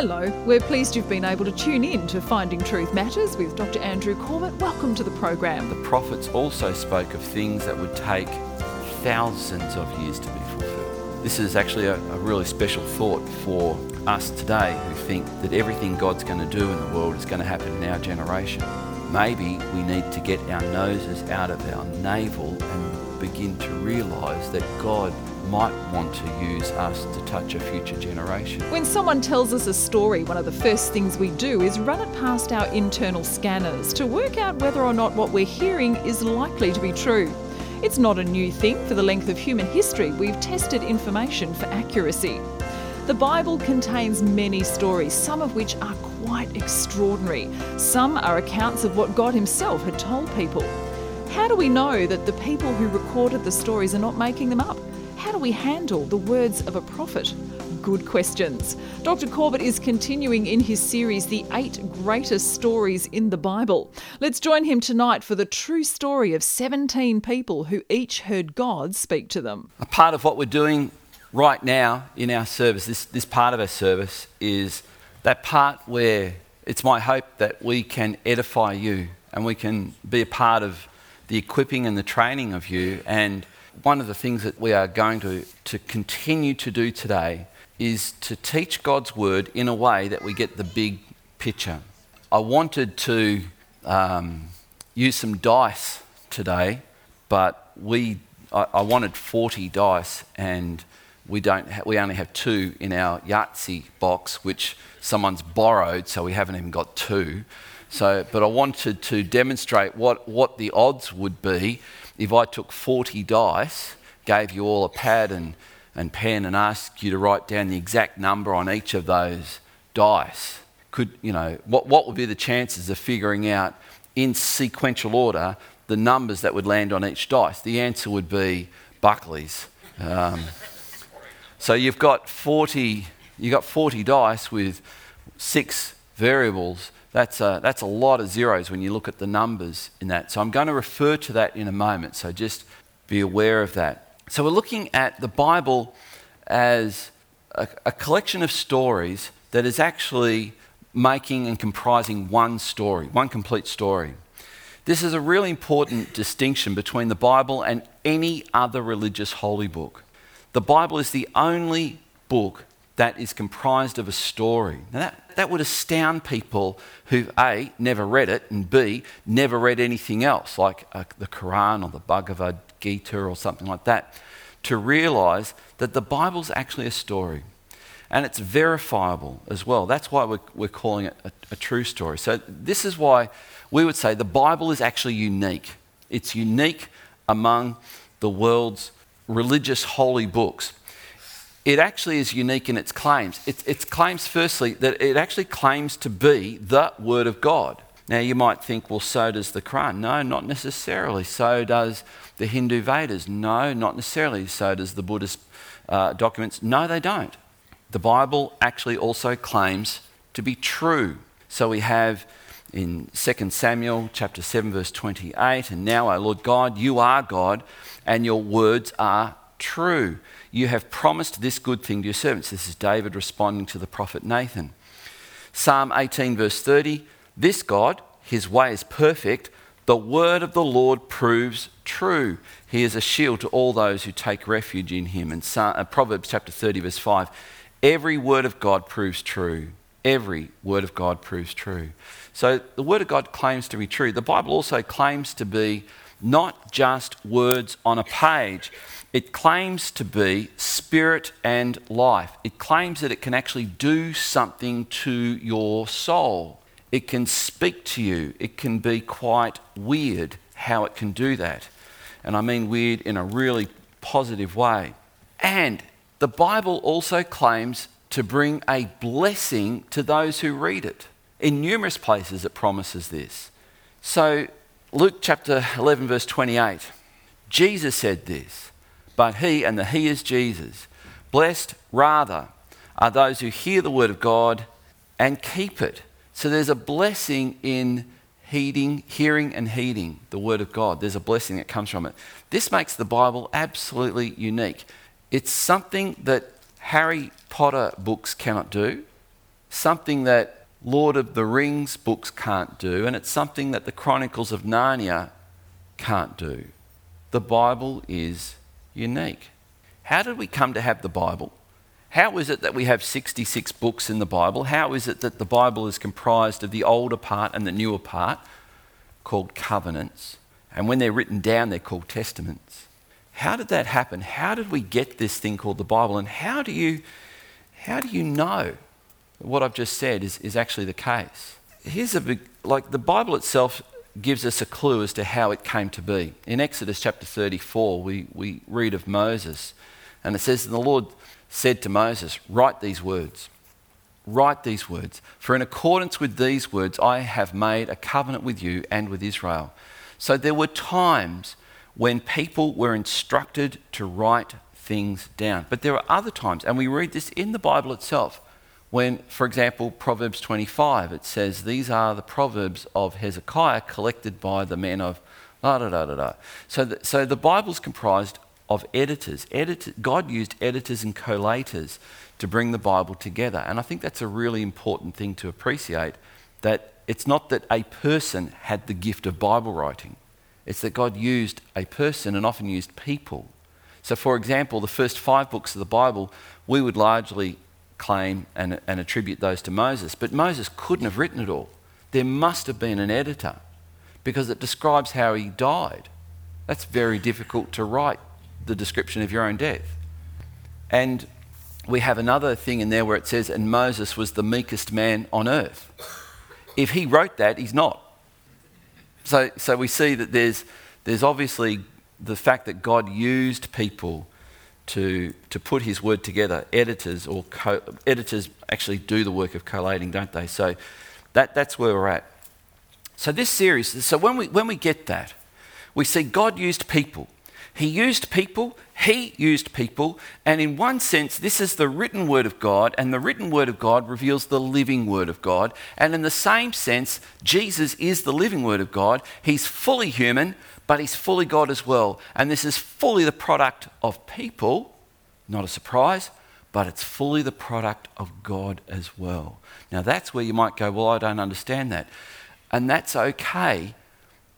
Hello, we're pleased you've been able to tune in to Finding Truth Matters with Dr. Andrew Corbett. Welcome to the program. The prophets also spoke of things that would take thousands of years to be fulfilled. This is actually a, a really special thought for us today who think that everything God's going to do in the world is going to happen in our generation. Maybe we need to get our noses out of our navel and begin to realise that God might want to use us to touch a future generation. When someone tells us a story, one of the first things we do is run it past our internal scanners to work out whether or not what we're hearing is likely to be true. It's not a new thing. For the length of human history, we've tested information for accuracy. The Bible contains many stories, some of which are quite extraordinary. Some are accounts of what God Himself had told people. How do we know that the people who recorded the stories are not making them up? How do we handle the words of a prophet? Good questions. Dr. Corbett is continuing in his series, The Eight Greatest Stories in the Bible. Let's join him tonight for the true story of 17 people who each heard God speak to them. A part of what we're doing right now in our service, this, this part of our service, is that part where it's my hope that we can edify you and we can be a part of the equipping and the training of you and one of the things that we are going to, to continue to do today is to teach God's word in a way that we get the big picture. I wanted to um, use some dice today, but we, I, I, wanted 40 dice, and we, don't ha- we only have two in our Yahtzee box, which someone's borrowed, so we haven't even got two. So, but I wanted to demonstrate what, what the odds would be if I took 40 dice, gave you all a pad and, and pen, and asked you to write down the exact number on each of those dice, could, you know, what, what would be the chances of figuring out in sequential order the numbers that would land on each dice? The answer would be Buckley's. Um, so you've got 40, you've got 40 dice with six variables that's a, that's a lot of zeros when you look at the numbers in that. So I'm going to refer to that in a moment. So just be aware of that. So we're looking at the Bible as a, a collection of stories that is actually making and comprising one story, one complete story. This is a really important distinction between the Bible and any other religious holy book. The Bible is the only book that is comprised of a story. Now, that, that would astound people who, A, never read it, and B, never read anything else, like uh, the Quran or the Bhagavad Gita or something like that, to realize that the Bible's actually a story. And it's verifiable as well. That's why we're, we're calling it a, a true story. So, this is why we would say the Bible is actually unique. It's unique among the world's religious holy books it actually is unique in its claims. It, it claims, firstly, that it actually claims to be the Word of God. Now, you might think, well, so does the Quran. No, not necessarily. So does the Hindu Vedas. No, not necessarily. So does the Buddhist uh, documents. No, they don't. The Bible actually also claims to be true. So we have in 2 Samuel chapter 7 verse 28 and now O Lord God you are God and your words are true you have promised this good thing to your servants. This is David responding to the prophet Nathan. Psalm 18, verse 30 This God, his way is perfect. The word of the Lord proves true. He is a shield to all those who take refuge in him. And uh, Proverbs chapter 30, verse 5 Every word of God proves true. Every word of God proves true. So the word of God claims to be true. The Bible also claims to be not just words on a page. It claims to be spirit and life. It claims that it can actually do something to your soul. It can speak to you. It can be quite weird how it can do that. And I mean weird in a really positive way. And the Bible also claims to bring a blessing to those who read it. In numerous places, it promises this. So, Luke chapter 11, verse 28, Jesus said this but he, and the he is Jesus. Blessed rather are those who hear the word of God and keep it. So there's a blessing in heeding, hearing and heeding the word of God. There's a blessing that comes from it. This makes the Bible absolutely unique. It's something that Harry Potter books cannot do, something that Lord of the Rings books can't do, and it's something that the Chronicles of Narnia can't do. The Bible is unique. How did we come to have the Bible? How is it that we have 66 books in the Bible? How is it that the Bible is comprised of the older part and the newer part, called covenants? And when they're written down, they're called testaments. How did that happen? How did we get this thing called the Bible? And how do you, how do you know what I've just said is, is actually the case? Here's a big, like the Bible itself gives us a clue as to how it came to be. In Exodus chapter 34, we, we read of Moses, and it says, And The Lord said to Moses, Write these words. Write these words. For in accordance with these words, I have made a covenant with you and with Israel. So there were times when people were instructed to write things down. But there are other times, and we read this in the Bible itself, when, for example, Proverbs 25, it says, These are the Proverbs of Hezekiah collected by the men of da da da da da. So the, so the Bible's comprised of editors. Edit- God used editors and collators to bring the Bible together. And I think that's a really important thing to appreciate that it's not that a person had the gift of Bible writing, it's that God used a person and often used people. So, for example, the first five books of the Bible, we would largely claim and, and attribute those to Moses. But Moses couldn't have written it all. There must have been an editor because it describes how he died. That's very difficult to write the description of your own death. And we have another thing in there where it says, and Moses was the meekest man on earth. If he wrote that, he's not. So, so we see that there's, there's obviously the fact that God used people to, to put his word together. Editors or co- editors actually do the work of collating, don't they? So that, that's where we're at. So this series, so when we, when we get that, we see God used people. He used people, He used people, and in one sense, this is the written Word of God, and the written Word of God reveals the living Word of God. And in the same sense, Jesus is the living Word of God. He's fully human, but He's fully God as well. And this is fully the product of people, not a surprise, but it's fully the product of God as well. Now, that's where you might go, Well, I don't understand that. And that's okay.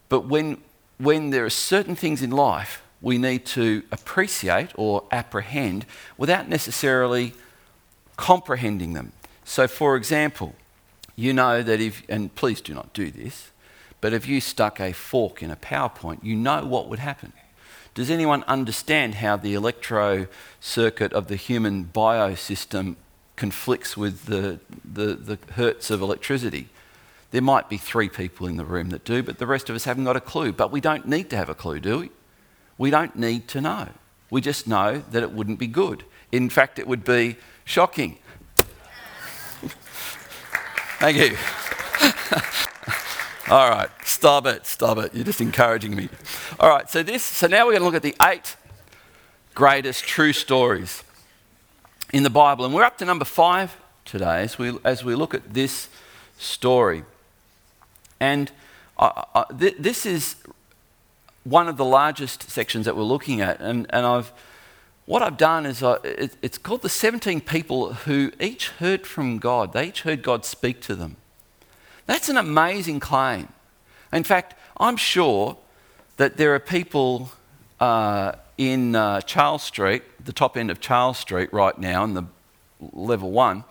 But when, when there are certain things in life we need to appreciate or apprehend without necessarily comprehending them. So, for example, you know that if, and please do not do this, but if you stuck a fork in a power point, you know what would happen. Does anyone understand how the electro circuit of the human biosystem conflicts with the, the, the hertz of electricity? There might be three people in the room that do, but the rest of us haven't got a clue. But we don't need to have a clue, do we? We don't need to know. We just know that it wouldn't be good. In fact, it would be shocking. Thank you. All right, stop it, stop it. You're just encouraging me. All right, so this, so now we're going to look at the eight greatest true stories in the Bible, and we're up to number five today as we as we look at this story. And I, I, th- this is one of the largest sections that we're looking at. And, and I've, what I've done is I, it, it's called the 17 people who each heard from God. They each heard God speak to them. That's an amazing claim. In fact, I'm sure that there are people uh, in uh, Charles Street, the top end of Charles Street right now, in the level one,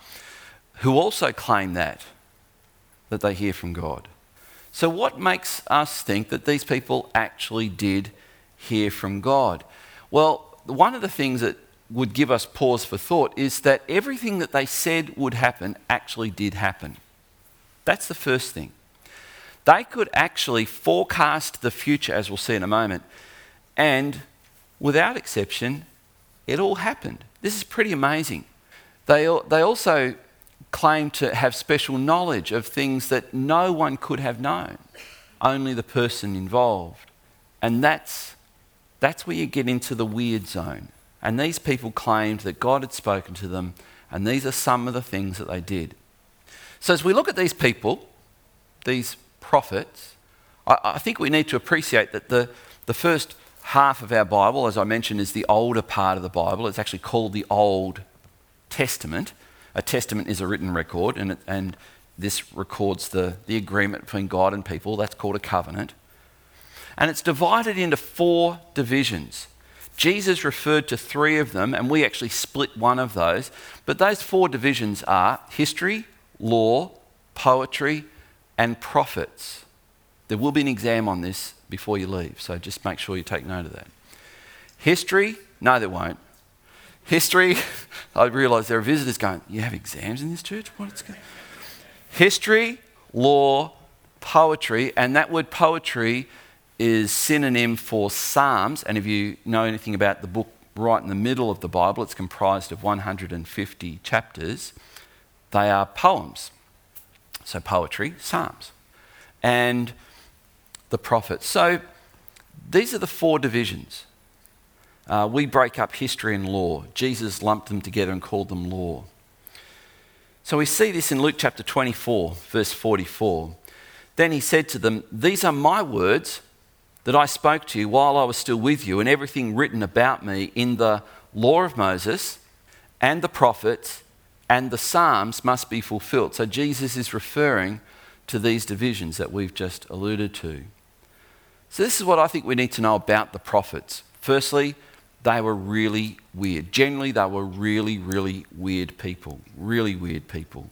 who also claim that, that they hear from God. So, what makes us think that these people actually did hear from God? Well, one of the things that would give us pause for thought is that everything that they said would happen actually did happen. That's the first thing. They could actually forecast the future, as we'll see in a moment, and without exception, it all happened. This is pretty amazing. They, they also claim to have special knowledge of things that no one could have known, only the person involved. And that's, that's where you get into the weird zone. And these people claimed that God had spoken to them, and these are some of the things that they did. So, as we look at these people, these prophets, I, I think we need to appreciate that the, the first half of our Bible, as I mentioned, is the older part of the Bible. It's actually called the Old Testament. A testament is a written record, and, it, and this records the, the agreement between God and people. That's called a covenant. And it's divided into four divisions. Jesus referred to three of them, and we actually split one of those. But those four divisions are history, law, poetry, and prophets. There will be an exam on this before you leave, so just make sure you take note of that. History, no, there won't. History, I realise there are visitors going, You have exams in this church? What's going History, law, poetry, and that word poetry is synonym for Psalms. And if you know anything about the book right in the middle of the Bible, it's comprised of 150 chapters. They are poems. So, poetry, Psalms, and the prophets. So, these are the four divisions. Uh, we break up history and law. Jesus lumped them together and called them law. So we see this in Luke chapter 24, verse 44. Then he said to them, These are my words that I spoke to you while I was still with you, and everything written about me in the law of Moses and the prophets and the Psalms must be fulfilled. So Jesus is referring to these divisions that we've just alluded to. So, this is what I think we need to know about the prophets. Firstly, they were really weird. Generally, they were really, really weird people. Really weird people.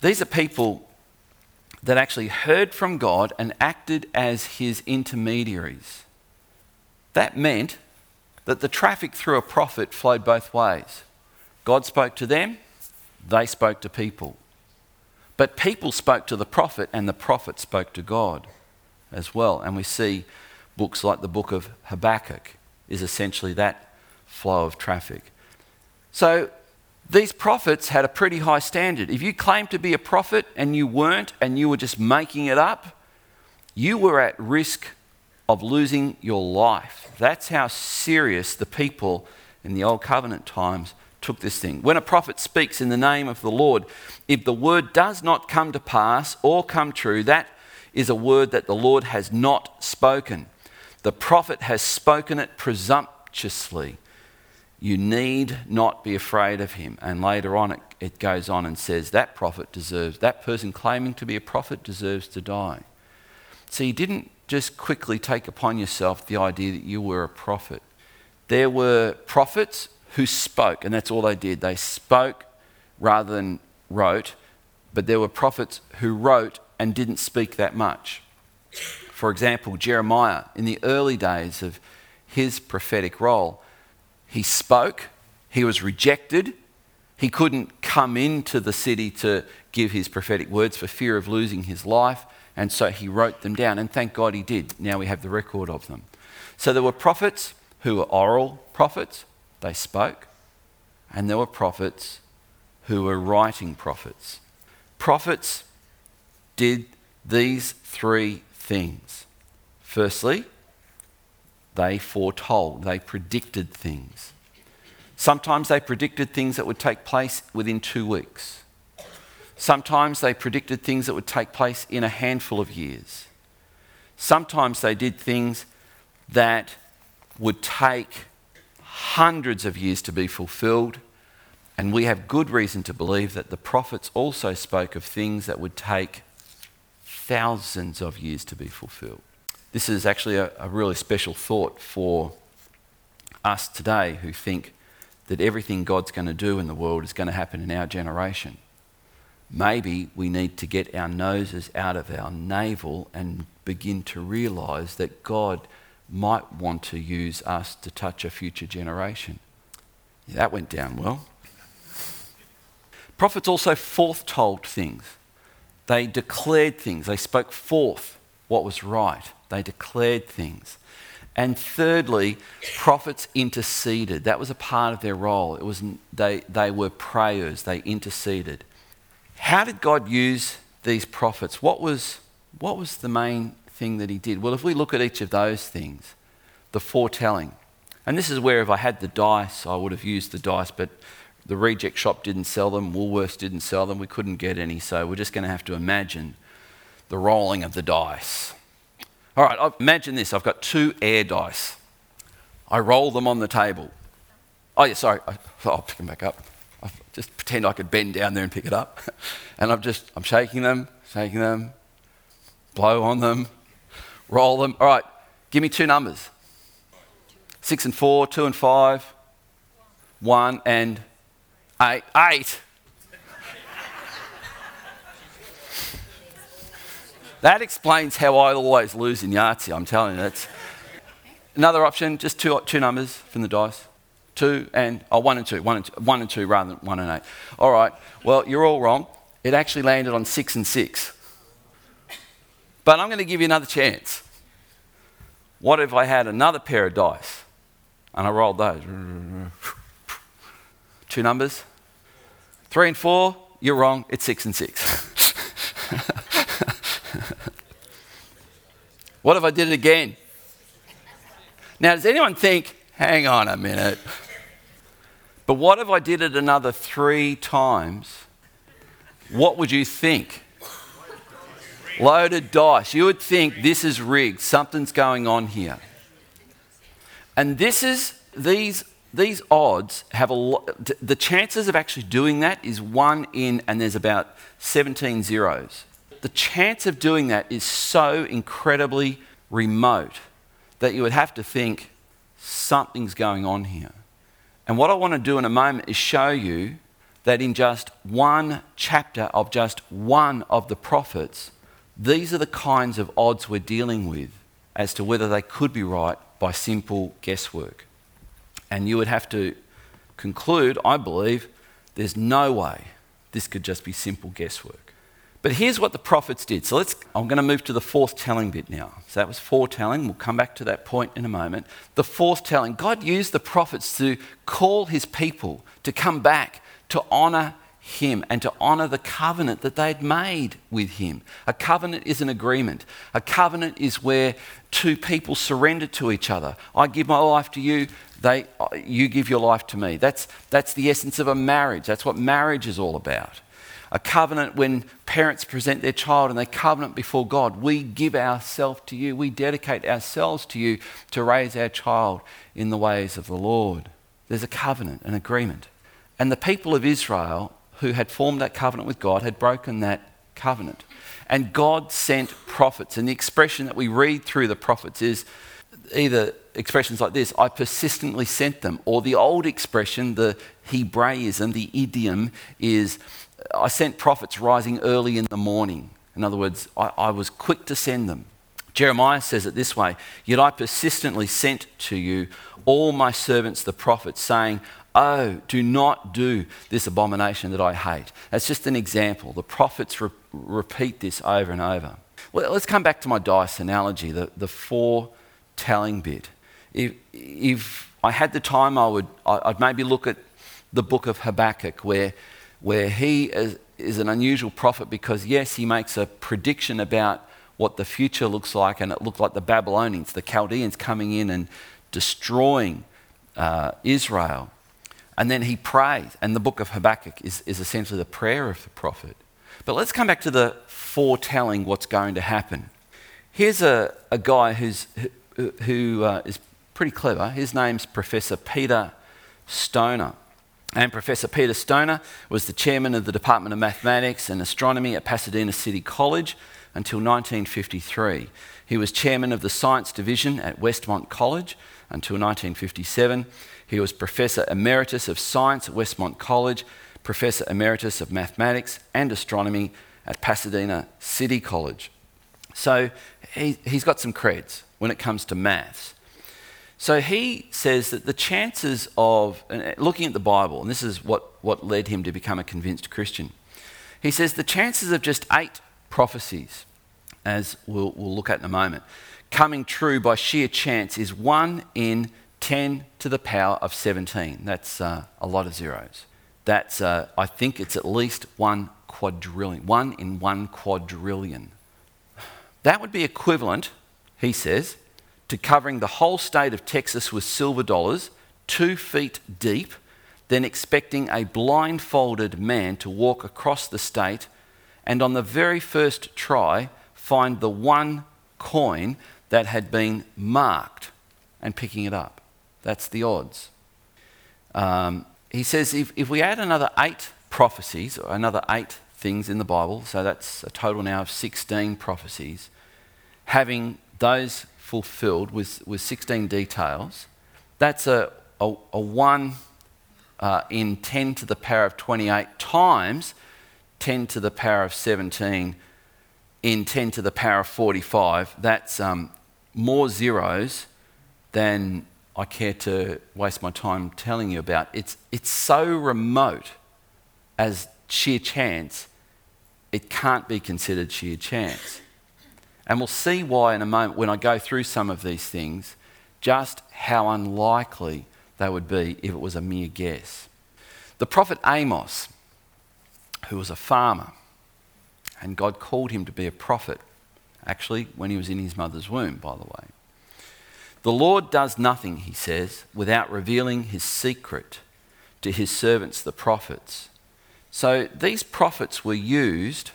These are people that actually heard from God and acted as his intermediaries. That meant that the traffic through a prophet flowed both ways. God spoke to them, they spoke to people. But people spoke to the prophet, and the prophet spoke to God as well. And we see books like the book of Habakkuk is essentially that flow of traffic. So these prophets had a pretty high standard. If you claimed to be a prophet and you weren't and you were just making it up, you were at risk of losing your life. That's how serious the people in the Old Covenant times took this thing. When a prophet speaks in the name of the Lord, if the word does not come to pass or come true, that is a word that the Lord has not spoken. The prophet has spoken it presumptuously. You need not be afraid of him. And later on, it, it goes on and says that prophet deserves, that person claiming to be a prophet deserves to die. So you didn't just quickly take upon yourself the idea that you were a prophet. There were prophets who spoke, and that's all they did. They spoke rather than wrote, but there were prophets who wrote and didn't speak that much. For example, Jeremiah, in the early days of his prophetic role, he spoke, he was rejected, he couldn't come into the city to give his prophetic words for fear of losing his life, and so he wrote them down, and thank God he did. Now we have the record of them. So there were prophets who were oral prophets, they spoke, and there were prophets who were writing prophets. Prophets did these three things. Firstly, they foretold, they predicted things. Sometimes they predicted things that would take place within two weeks. Sometimes they predicted things that would take place in a handful of years. Sometimes they did things that would take hundreds of years to be fulfilled. And we have good reason to believe that the prophets also spoke of things that would take thousands of years to be fulfilled. This is actually a, a really special thought for us today who think that everything God's going to do in the world is going to happen in our generation. Maybe we need to get our noses out of our navel and begin to realize that God might want to use us to touch a future generation. Yeah, that went down well. Prophets also foretold things. They declared things, they spoke forth what was right, they declared things. And thirdly, prophets interceded. That was a part of their role. It was, they, they were prayers, they interceded. How did God use these prophets? What was, what was the main thing that He did? Well, if we look at each of those things, the foretelling, and this is where if I had the dice, I would have used the dice, but the reject shop didn't sell them, Woolworths didn't sell them, we couldn't get any, so we're just going to have to imagine the rolling of the dice. All right, imagine this I've got two air dice. I roll them on the table. Oh, yeah, sorry, I'll pick them back up. just pretend I could bend down there and pick it up. and I'm just, I'm shaking them, shaking them, blow on them, roll them. All right, give me two numbers six and four, two and five, one and eight. Eight. that explains how I always lose in Yahtzee, I'm telling you. That's another option, just two, two numbers from the dice. Two and, oh, one and two, one and two, one and two rather than one and eight. All right, well, you're all wrong. It actually landed on six and six. But I'm going to give you another chance. What if I had another pair of dice and I rolled those? Two numbers. Three and four, you're wrong. It's six and six. what if I did it again? Now, does anyone think, hang on a minute? But what if I did it another three times? What would you think? Loaded dice. You would think this is rigged. Something's going on here. And this is, these, these odds have a lot, the chances of actually doing that is one in, and there's about 17 zeros. The chance of doing that is so incredibly remote that you would have to think something's going on here. And what I want to do in a moment is show you that in just one chapter of just one of the prophets, these are the kinds of odds we're dealing with as to whether they could be right by simple guesswork. And you would have to conclude, I believe, there's no way this could just be simple guesswork. But here's what the prophets did. So let's, I'm going to move to the foretelling bit now. So that was foretelling. We'll come back to that point in a moment. The foretelling. God used the prophets to call his people to come back to honour him and to honour the covenant that they'd made with him. A covenant is an agreement. A covenant is where two people surrender to each other. I give my life to you, they, you give your life to me. That's, that's the essence of a marriage. That's what marriage is all about. A covenant when parents present their child and they covenant before God. We give ourselves to you. We dedicate ourselves to you to raise our child in the ways of the Lord. There's a covenant, an agreement. And the people of Israel who had formed that covenant with God had broken that covenant. And God sent prophets. And the expression that we read through the prophets is either expressions like this I persistently sent them, or the old expression, the Hebraism, the idiom, is I sent prophets rising early in the morning. In other words, I, I was quick to send them. Jeremiah says it this way Yet I persistently sent to you all my servants, the prophets, saying, Oh, do not do this abomination that I hate. That's just an example. The prophets re- repeat this over and over. Well, let's come back to my dice analogy, the, the foretelling bit. If, if I had the time, I would, I'd maybe look at the book of Habakkuk, where, where he is, is an unusual prophet because, yes, he makes a prediction about what the future looks like, and it looked like the Babylonians, the Chaldeans coming in and destroying uh, Israel. And then he prays, and the book of Habakkuk is, is essentially the prayer of the prophet. But let's come back to the foretelling what's going to happen. Here's a, a guy who's, who, who uh, is pretty clever. His name's Professor Peter Stoner. And Professor Peter Stoner was the chairman of the Department of Mathematics and Astronomy at Pasadena City College until 1953. He was chairman of the Science Division at Westmont College until 1957 he was Professor Emeritus of Science at Westmont College, Professor Emeritus of Mathematics and Astronomy at Pasadena City College. So he, has got some creds when it comes to maths. So he says that the chances of, uh, looking at the Bible, and this is what, what led him to become a convinced Christian, he says the chances of just eight prophecies, as we'll, we'll look at in a moment, coming true by sheer chance is one in 10 to the power of 17. That's uh, a lot of zeros. That's, uh, I think it's at least 1 quadrillion, 1 in one quadrillion. That would be equivalent, he says, to covering the whole state of Texas with silver dollars, two feet deep, then expecting a blindfolded man to walk across the state and on the very first try find the one coin that had been marked and picking it up. That's the odds. Um, he says if, if we add another eight prophecies, or another eight things in the Bible, so that's a total now of 16 prophecies, having those fulfilled with, with 16 details, that's a, a, a 1 uh, in 10 to the power of 28 times 10 to the power of 17 in 10 to the power of 45. That's um, more zeros than I care to waste my time telling you about. It's, it's so remote as sheer chance, it can't be considered sheer chance. And we'll see why in a moment when I go through some of these things, just how unlikely they would be if it was a mere guess. The prophet Amos, who was a farmer, and God called him to be a prophet, actually, when he was in his mother's womb, by the way. The Lord does nothing, he says, without revealing his secret to his servants, the prophets. So these prophets were used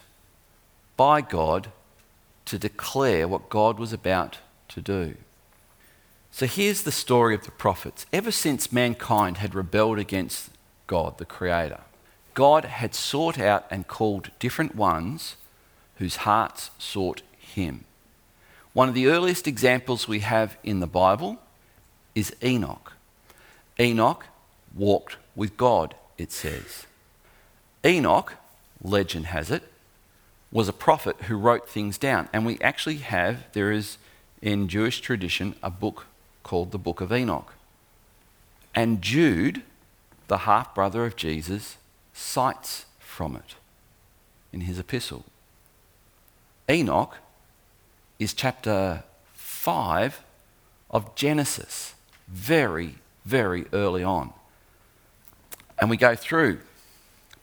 by God to declare what God was about to do. So here's the story of the prophets. Ever since mankind had rebelled against God, the Creator, God had sought out and called different ones whose hearts sought Him. One of the earliest examples we have in the Bible is Enoch. Enoch walked with God, it says. Enoch, legend has it, was a prophet who wrote things down. And we actually have, there is in Jewish tradition, a book called the Book of Enoch. And Jude, the half brother of Jesus, cites from it in his epistle. Enoch is chapter 5 of Genesis, very, very early on. And we go through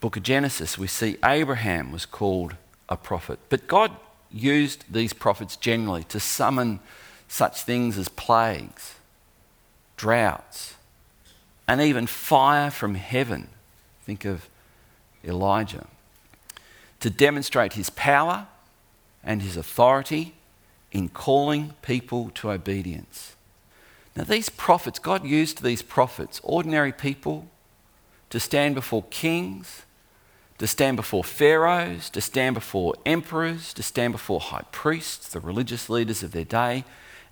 book of Genesis, we see Abraham was called a prophet. But God used these prophets generally to summon such things as plagues, droughts, and even fire from heaven. Think of Elijah. To demonstrate his power and his authority in calling people to obedience. Now, these prophets, God used these prophets, ordinary people, to stand before kings, to stand before pharaohs, to stand before emperors, to stand before high priests, the religious leaders of their day,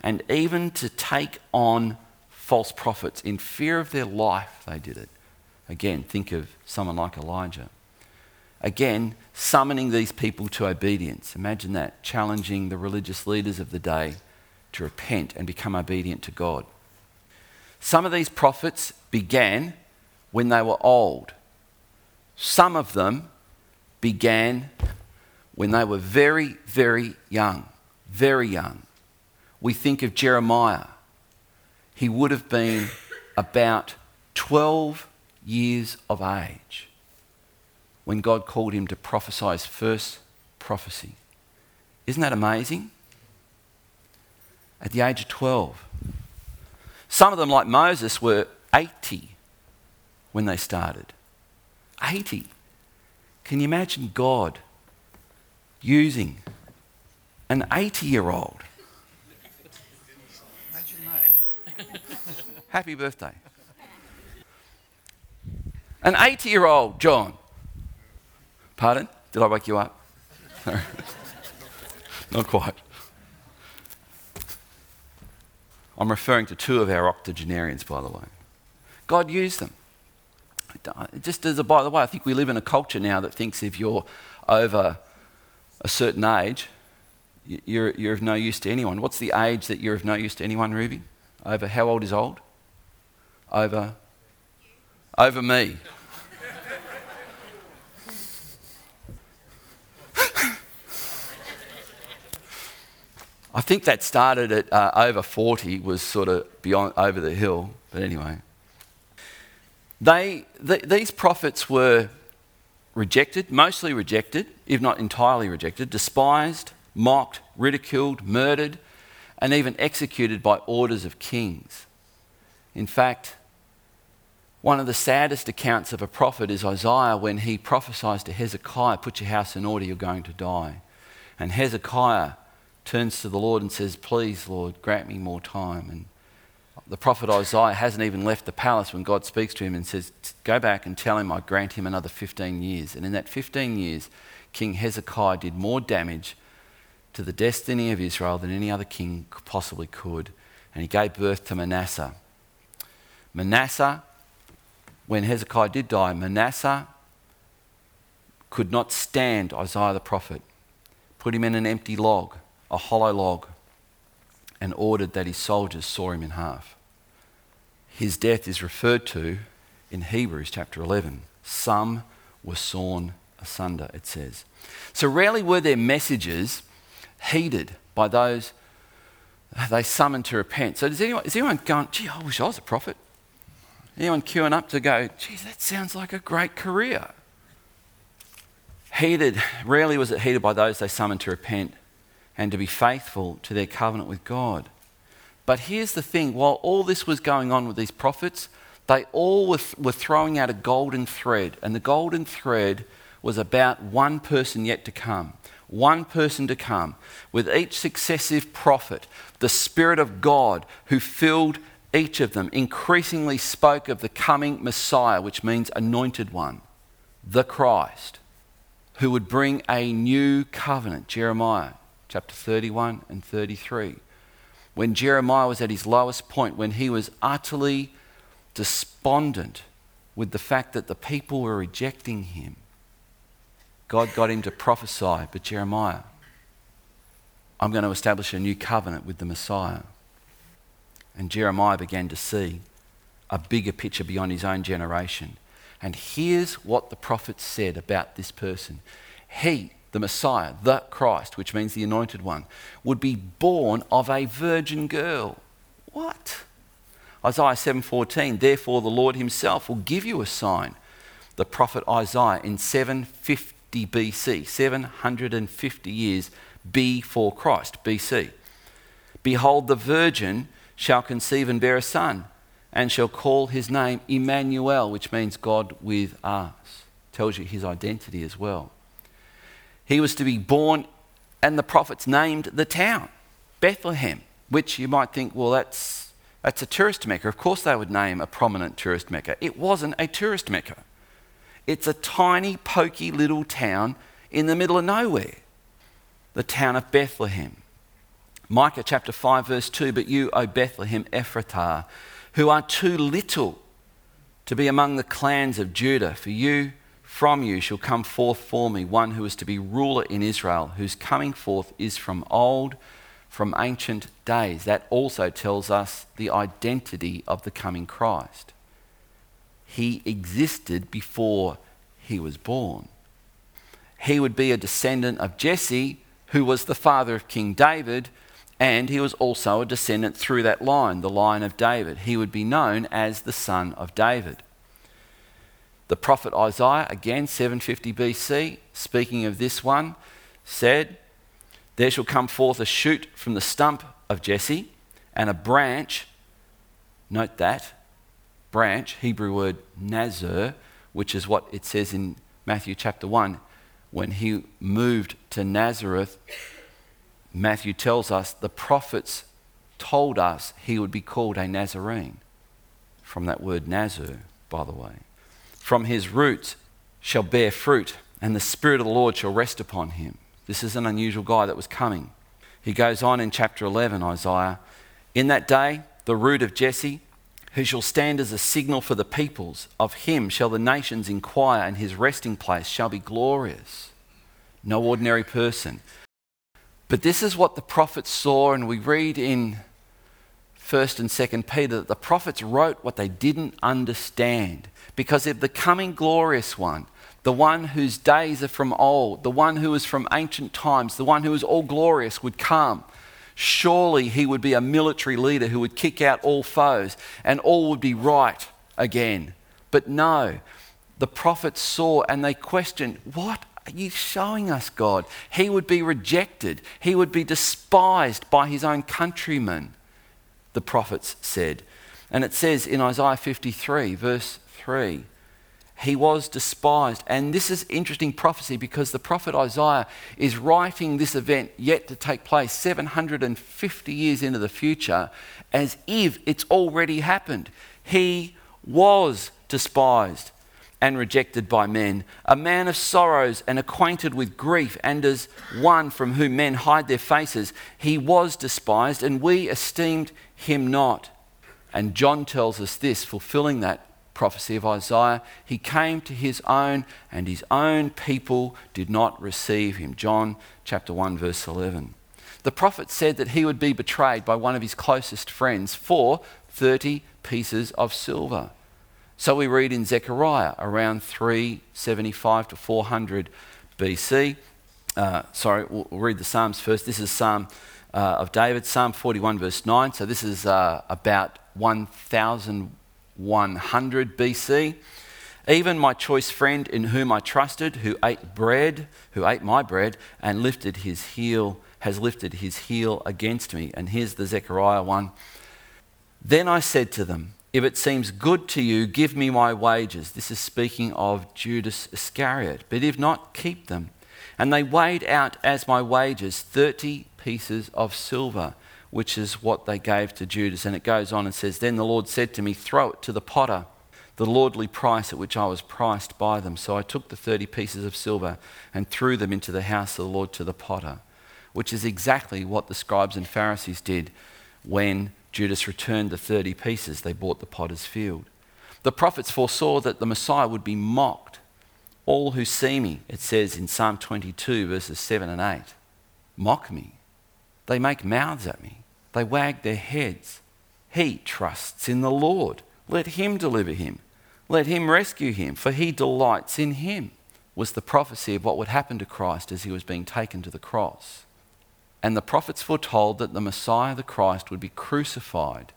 and even to take on false prophets. In fear of their life, they did it. Again, think of someone like Elijah. Again, summoning these people to obedience. Imagine that, challenging the religious leaders of the day to repent and become obedient to God. Some of these prophets began when they were old. Some of them began when they were very, very young. Very young. We think of Jeremiah. He would have been about 12 years of age when God called him to prophesy his first prophecy. Isn't that amazing? At the age of 12. Some of them, like Moses, were 80 when they started. 80. Can you imagine God using an 80 year old? Happy birthday. An 80 year old John Pardon? Did I wake you up? No. Not quite. I'm referring to two of our octogenarians, by the way. God used them. Just as a by the way, I think we live in a culture now that thinks if you're over a certain age, you're, you're of no use to anyone. What's the age that you're of no use to anyone, Ruby? Over how old is old? Over over me. I think that started at uh, over 40, was sort of beyond over the hill. But anyway, they, th- these prophets were rejected, mostly rejected, if not entirely rejected, despised, mocked, ridiculed, murdered, and even executed by orders of kings. In fact, one of the saddest accounts of a prophet is Isaiah when he prophesies to Hezekiah, Put your house in order, you're going to die. And Hezekiah turns to the Lord and says, Please, Lord, grant me more time. And the prophet Isaiah hasn't even left the palace when God speaks to him and says, Go back and tell him I grant him another 15 years. And in that 15 years, King Hezekiah did more damage to the destiny of Israel than any other king possibly could. And he gave birth to Manasseh. Manasseh, when Hezekiah did die, Manasseh could not stand Isaiah the prophet, put him in an empty log, a hollow log, and ordered that his soldiers saw him in half. His death is referred to in Hebrews chapter 11. Some were sawn asunder, it says. So rarely were their messages heeded by those they summoned to repent. So does anyone, is anyone going, gee, I wish I was a prophet? Anyone queuing up to go, geez, that sounds like a great career? Heeded, rarely was it heeded by those they summoned to repent and to be faithful to their covenant with God. But here's the thing while all this was going on with these prophets, they all were, th- were throwing out a golden thread, and the golden thread was about one person yet to come. One person to come. With each successive prophet, the Spirit of God who filled each of them increasingly spoke of the coming Messiah, which means anointed one, the Christ who would bring a new covenant. Jeremiah chapter 31 and 33. When Jeremiah was at his lowest point, when he was utterly despondent with the fact that the people were rejecting him, God got him to prophesy, but Jeremiah, I'm going to establish a new covenant with the Messiah. And Jeremiah began to see a bigger picture beyond his own generation. And here's what the prophet said about this person He, the Messiah, the Christ, which means the anointed one, would be born of a virgin girl. What? Isaiah 7:14 Therefore the Lord himself will give you a sign. The prophet Isaiah in 750 BC, 750 years before Christ, BC. Behold the virgin shall conceive and bear a son and shall call his name Emmanuel, which means God with us. Tells you his identity as well. He was to be born, and the prophets named the town Bethlehem, which you might think, well, that's, that's a tourist mecca. Of course, they would name a prominent tourist mecca. It wasn't a tourist mecca, it's a tiny, pokey little town in the middle of nowhere the town of Bethlehem. Micah chapter 5, verse 2 But you, O Bethlehem Ephrathah, who are too little to be among the clans of Judah. For you, from you, shall come forth for me one who is to be ruler in Israel, whose coming forth is from old, from ancient days. That also tells us the identity of the coming Christ. He existed before he was born. He would be a descendant of Jesse, who was the father of King David, and he was also a descendant through that line, the line of David. He would be known as the son of David. The prophet Isaiah, again 750 BC, speaking of this one, said, There shall come forth a shoot from the stump of Jesse, and a branch, note that, branch, Hebrew word nazir, which is what it says in Matthew chapter 1, when he moved to Nazareth Matthew tells us the prophets told us he would be called a Nazarene. From that word Nazar, by the way. From his roots shall bear fruit, and the Spirit of the Lord shall rest upon him. This is an unusual guy that was coming. He goes on in chapter 11, Isaiah. In that day, the root of Jesse, who shall stand as a signal for the peoples, of him shall the nations inquire, and his resting place shall be glorious. No ordinary person. But this is what the prophets saw, and we read in 1st and 2nd Peter that the prophets wrote what they didn't understand. Because if the coming glorious one, the one whose days are from old, the one who is from ancient times, the one who is all glorious would come, surely he would be a military leader who would kick out all foes and all would be right again. But no, the prophets saw and they questioned, What are you showing us, God? He would be rejected, he would be despised by his own countrymen, the prophets said. And it says in Isaiah 53, verse 3 he was despised. And this is interesting prophecy because the prophet Isaiah is writing this event yet to take place 750 years into the future as if it's already happened. He was despised and rejected by men, a man of sorrows and acquainted with grief, and as one from whom men hide their faces, he was despised, and we esteemed him not. And John tells us this, fulfilling that prophecy of Isaiah. He came to his own, and his own people did not receive him. John chapter 1, verse 11. The prophet said that he would be betrayed by one of his closest friends for 30 pieces of silver. So we read in Zechariah around 375 to 400 BC. Uh, sorry, we'll, read the Psalms first. This is Psalm uh, of David, Psalm 41, verse 9. So this is uh, about 1100 BC. Even my choice friend in whom I trusted, who ate bread, who ate my bread, and lifted his heel, has lifted his heel against me. And here's the Zechariah one. Then I said to them, if it seems good to you, give me my wages. This is speaking of Judas Iscariot. But if not, keep them. And they weighed out as my wages 30 pieces of silver, which is what they gave to Judas. And it goes on and says, Then the Lord said to me, Throw it to the potter, the lordly price at which I was priced by them. So I took the 30 pieces of silver and threw them into the house of the Lord to the potter, which is exactly what the scribes and Pharisees did when Judas returned the 30 pieces they bought the potter's field. The prophets foresaw that the Messiah would be mocked. All who see me, it says in Psalm 22, verses 7 and 8, mock me. They make mouths at me. They wag their heads. He trusts in the Lord. Let him deliver him. Let him rescue him, for he delights in him, was the prophecy of what would happen to Christ as he was being taken to the cross. And the prophets foretold that the Messiah, the Christ, would be crucified,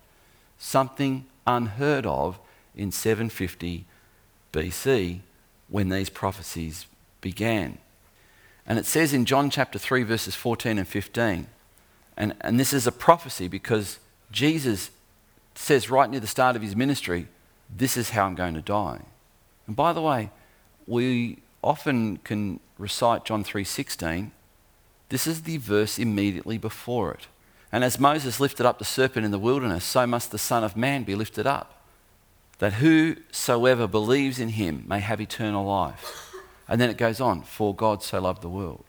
something unheard of in 750 BC when these prophecies began. And it says in John chapter 3, verses 14 and 15, and, and this is a prophecy because Jesus says right near the start of his ministry, This is how I'm going to die. And by the way, we often can recite John 3:16 this is the verse immediately before it. And as Moses lifted up the serpent in the wilderness, so must the Son of Man be lifted up, that whosoever believes in him may have eternal life. And then it goes on, for God so loved the world.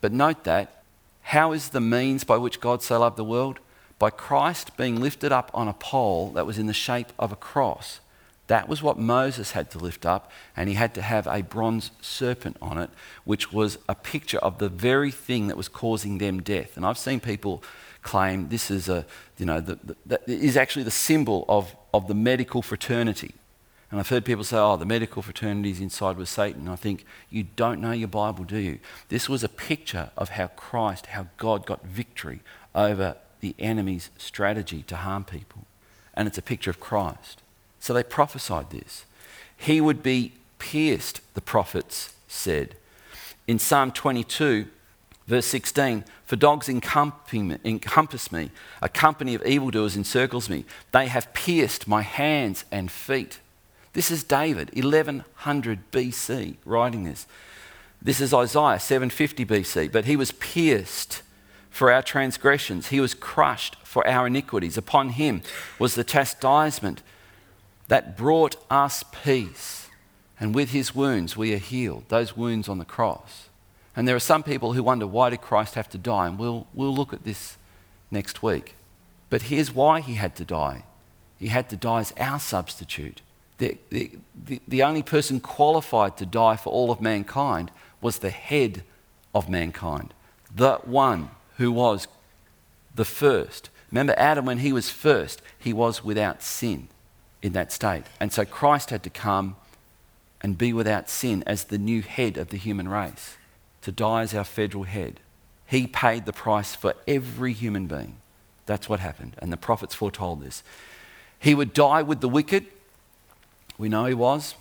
But note that, how is the means by which God so loved the world? By Christ being lifted up on a pole that was in the shape of a cross. That was what Moses had to lift up, and he had to have a bronze serpent on it, which was a picture of the very thing that was causing them death. And I've seen people claim this is a, you know, the, the, that is actually the symbol of, of the medical fraternity. And I've heard people say, oh, the medical fraternity is inside with Satan. I think, you don't know your Bible, do you? This was a picture of how Christ, how God got victory over the enemy's strategy to harm people. And it's a picture of Christ. So they prophesied this. He would be pierced, the prophets said. In Psalm 22, verse 16, for dogs encompass me, a company of evildoers encircles me. They have pierced my hands and feet. This is David, 1100 BC, writing this. This is Isaiah, 750 BC. But he was pierced for our transgressions, he was crushed for our iniquities. Upon him was the chastisement that brought us peace. And with his wounds, we are healed, those wounds on the cross. And there are some people who wonder why did Christ have to die? And we'll, we'll look at this next week. But here's why he had to die he had to die as our substitute. The, the, the, the only person qualified to die for all of mankind was the head of mankind, the one who was the first. Remember, Adam, when he was first, he was without sin in that state. And so Christ had to come and be without sin as the new head of the human race, to die as our federal head. He paid the price for every human being. That's what happened. And the prophets foretold this. He would die with the wicked. We know he was,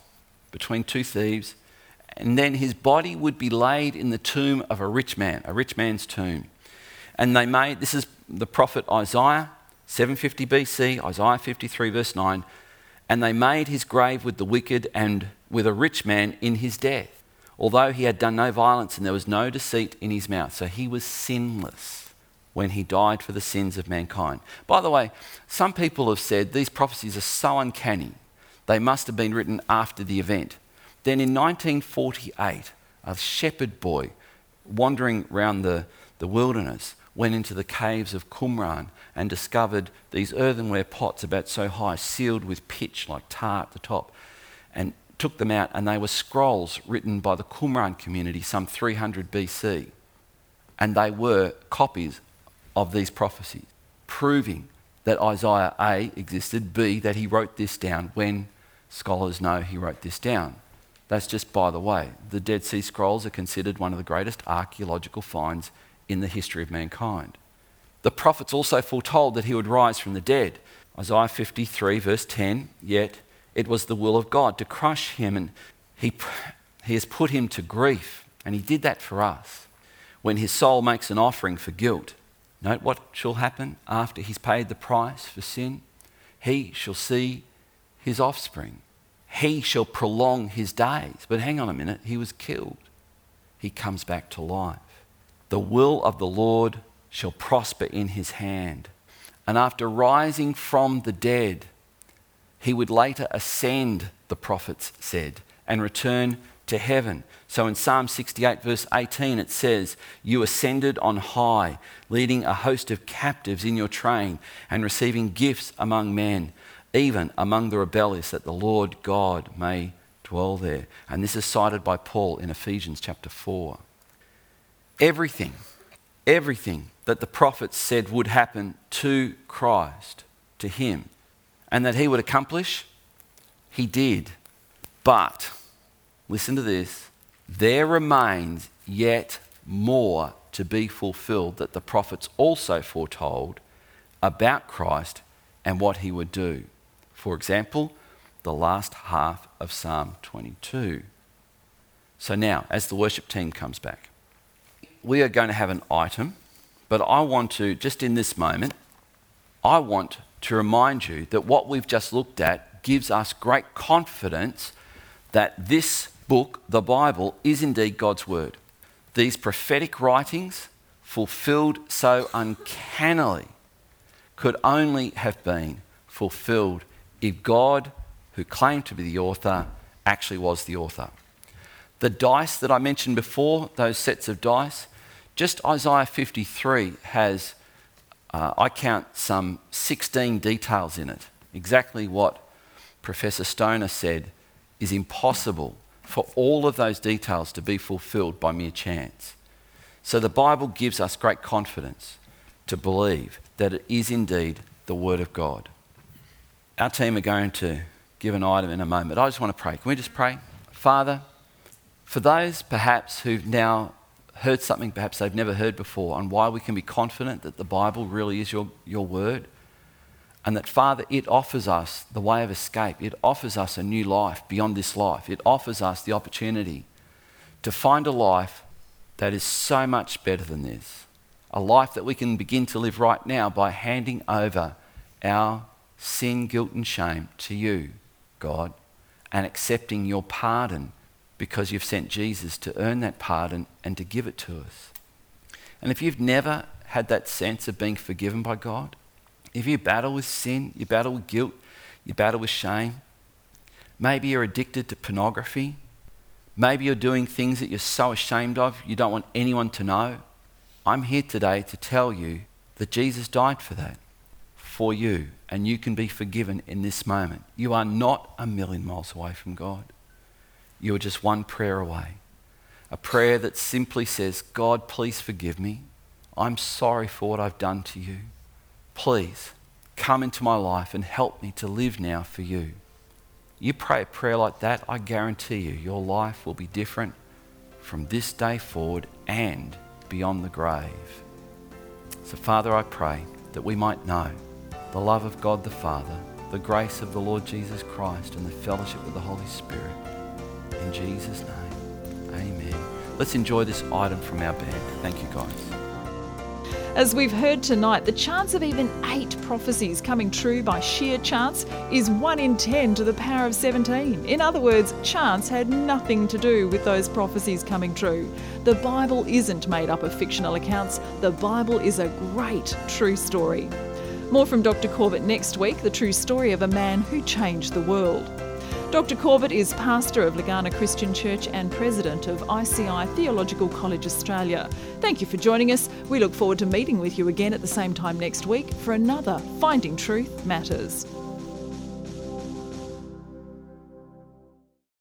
between two thieves. And then his body would be laid in the tomb of a rich man, a rich man's tomb. And they made, this is the prophet Isaiah, 750 BC, Isaiah 53, verse 9 And they made his grave with the wicked and with a rich man in his death, although he had done no violence and there was no deceit in his mouth. So he was sinless when he died for the sins of mankind. By the way, some people have said these prophecies are so uncanny, they must have been written after the event. Then in 1948, a shepherd boy wandering around the, the wilderness went into the caves of Qumran and discovered these earthenware pots about so high, sealed with pitch like tar at the top, and took them out, and they were scrolls written by the Qumran community some 300 BC. And they were copies of these prophecies, proving that Isaiah A existed, B, that he wrote this down when scholars know he wrote this down. That's just by the way. The Dead Sea Scrolls are considered one of the greatest archaeological finds in the history of mankind. The prophets also foretold that he would rise from the dead. Isaiah 53, verse 10 Yet it was the will of God to crush him, and he, he has put him to grief. And he did that for us. When his soul makes an offering for guilt, note what shall happen after he's paid the price for sin? He shall see his offspring. He shall prolong his days. But hang on a minute, he was killed. He comes back to life. The will of the Lord shall prosper in his hand. And after rising from the dead, he would later ascend, the prophets said, and return to heaven. So in Psalm 68, verse 18, it says, You ascended on high, leading a host of captives in your train and receiving gifts among men, even among the rebellious, that the Lord God may dwell there. And this is cited by Paul in Ephesians chapter 4. Everything, everything that the prophets said would happen to Christ, to him, and that he would accomplish, he did. But, listen to this, there remains yet more to be fulfilled that the prophets also foretold about Christ and what he would do. For example, the last half of Psalm 22. So now, as the worship team comes back, we are going to have an item, but I want to, just in this moment, I want to remind you that what we've just looked at gives us great confidence that this book, the Bible, is indeed God's Word. These prophetic writings, fulfilled so uncannily, could only have been fulfilled if God, who claimed to be the author, actually was the author. The dice that I mentioned before, those sets of dice, just Isaiah 53 has, uh, I count some 16 details in it. Exactly what Professor Stoner said is impossible for all of those details to be fulfilled by mere chance. So the Bible gives us great confidence to believe that it is indeed the Word of God. Our team are going to give an item in a moment. I just want to pray. Can we just pray? Father, for those perhaps who've now heard something perhaps they've never heard before on why we can be confident that the Bible really is your, your word, and that, Father, it offers us the way of escape. It offers us a new life beyond this life. It offers us the opportunity to find a life that is so much better than this. A life that we can begin to live right now by handing over our sin, guilt, and shame to you, God, and accepting your pardon because you've sent Jesus to earn that pardon and to give it to us. And if you've never had that sense of being forgiven by God, if you battle with sin, you battle with guilt, you battle with shame, maybe you're addicted to pornography, maybe you're doing things that you're so ashamed of you don't want anyone to know, I'm here today to tell you that Jesus died for that, for you, and you can be forgiven in this moment. You are not a million miles away from God you are just one prayer away. A prayer that simply says, God, please forgive me. I'm sorry for what I've done to you. Please come into my life and help me to live now for you. You pray a prayer like that, I guarantee you, your life will be different from this day forward and beyond the grave. So, Father, I pray that we might know the love of God the Father, the grace of the Lord Jesus Christ, and the fellowship of the Holy Spirit in Jesus' name, amen. Let's enjoy this item from our band. Thank you, guys. As we've heard tonight, the chance of even eight prophecies coming true by sheer chance is 1 in 10 to the power of 17. In other words, chance had nothing to do with those prophecies coming true. The Bible isn't made up of fictional accounts, the Bible is a great true story. More from Dr. Corbett next week the true story of a man who changed the world. Dr. Corbett is pastor of Legana Christian Church and president of ICI Theological College Australia. Thank you for joining us. We look forward to meeting with you again at the same time next week for another Finding Truth Matters.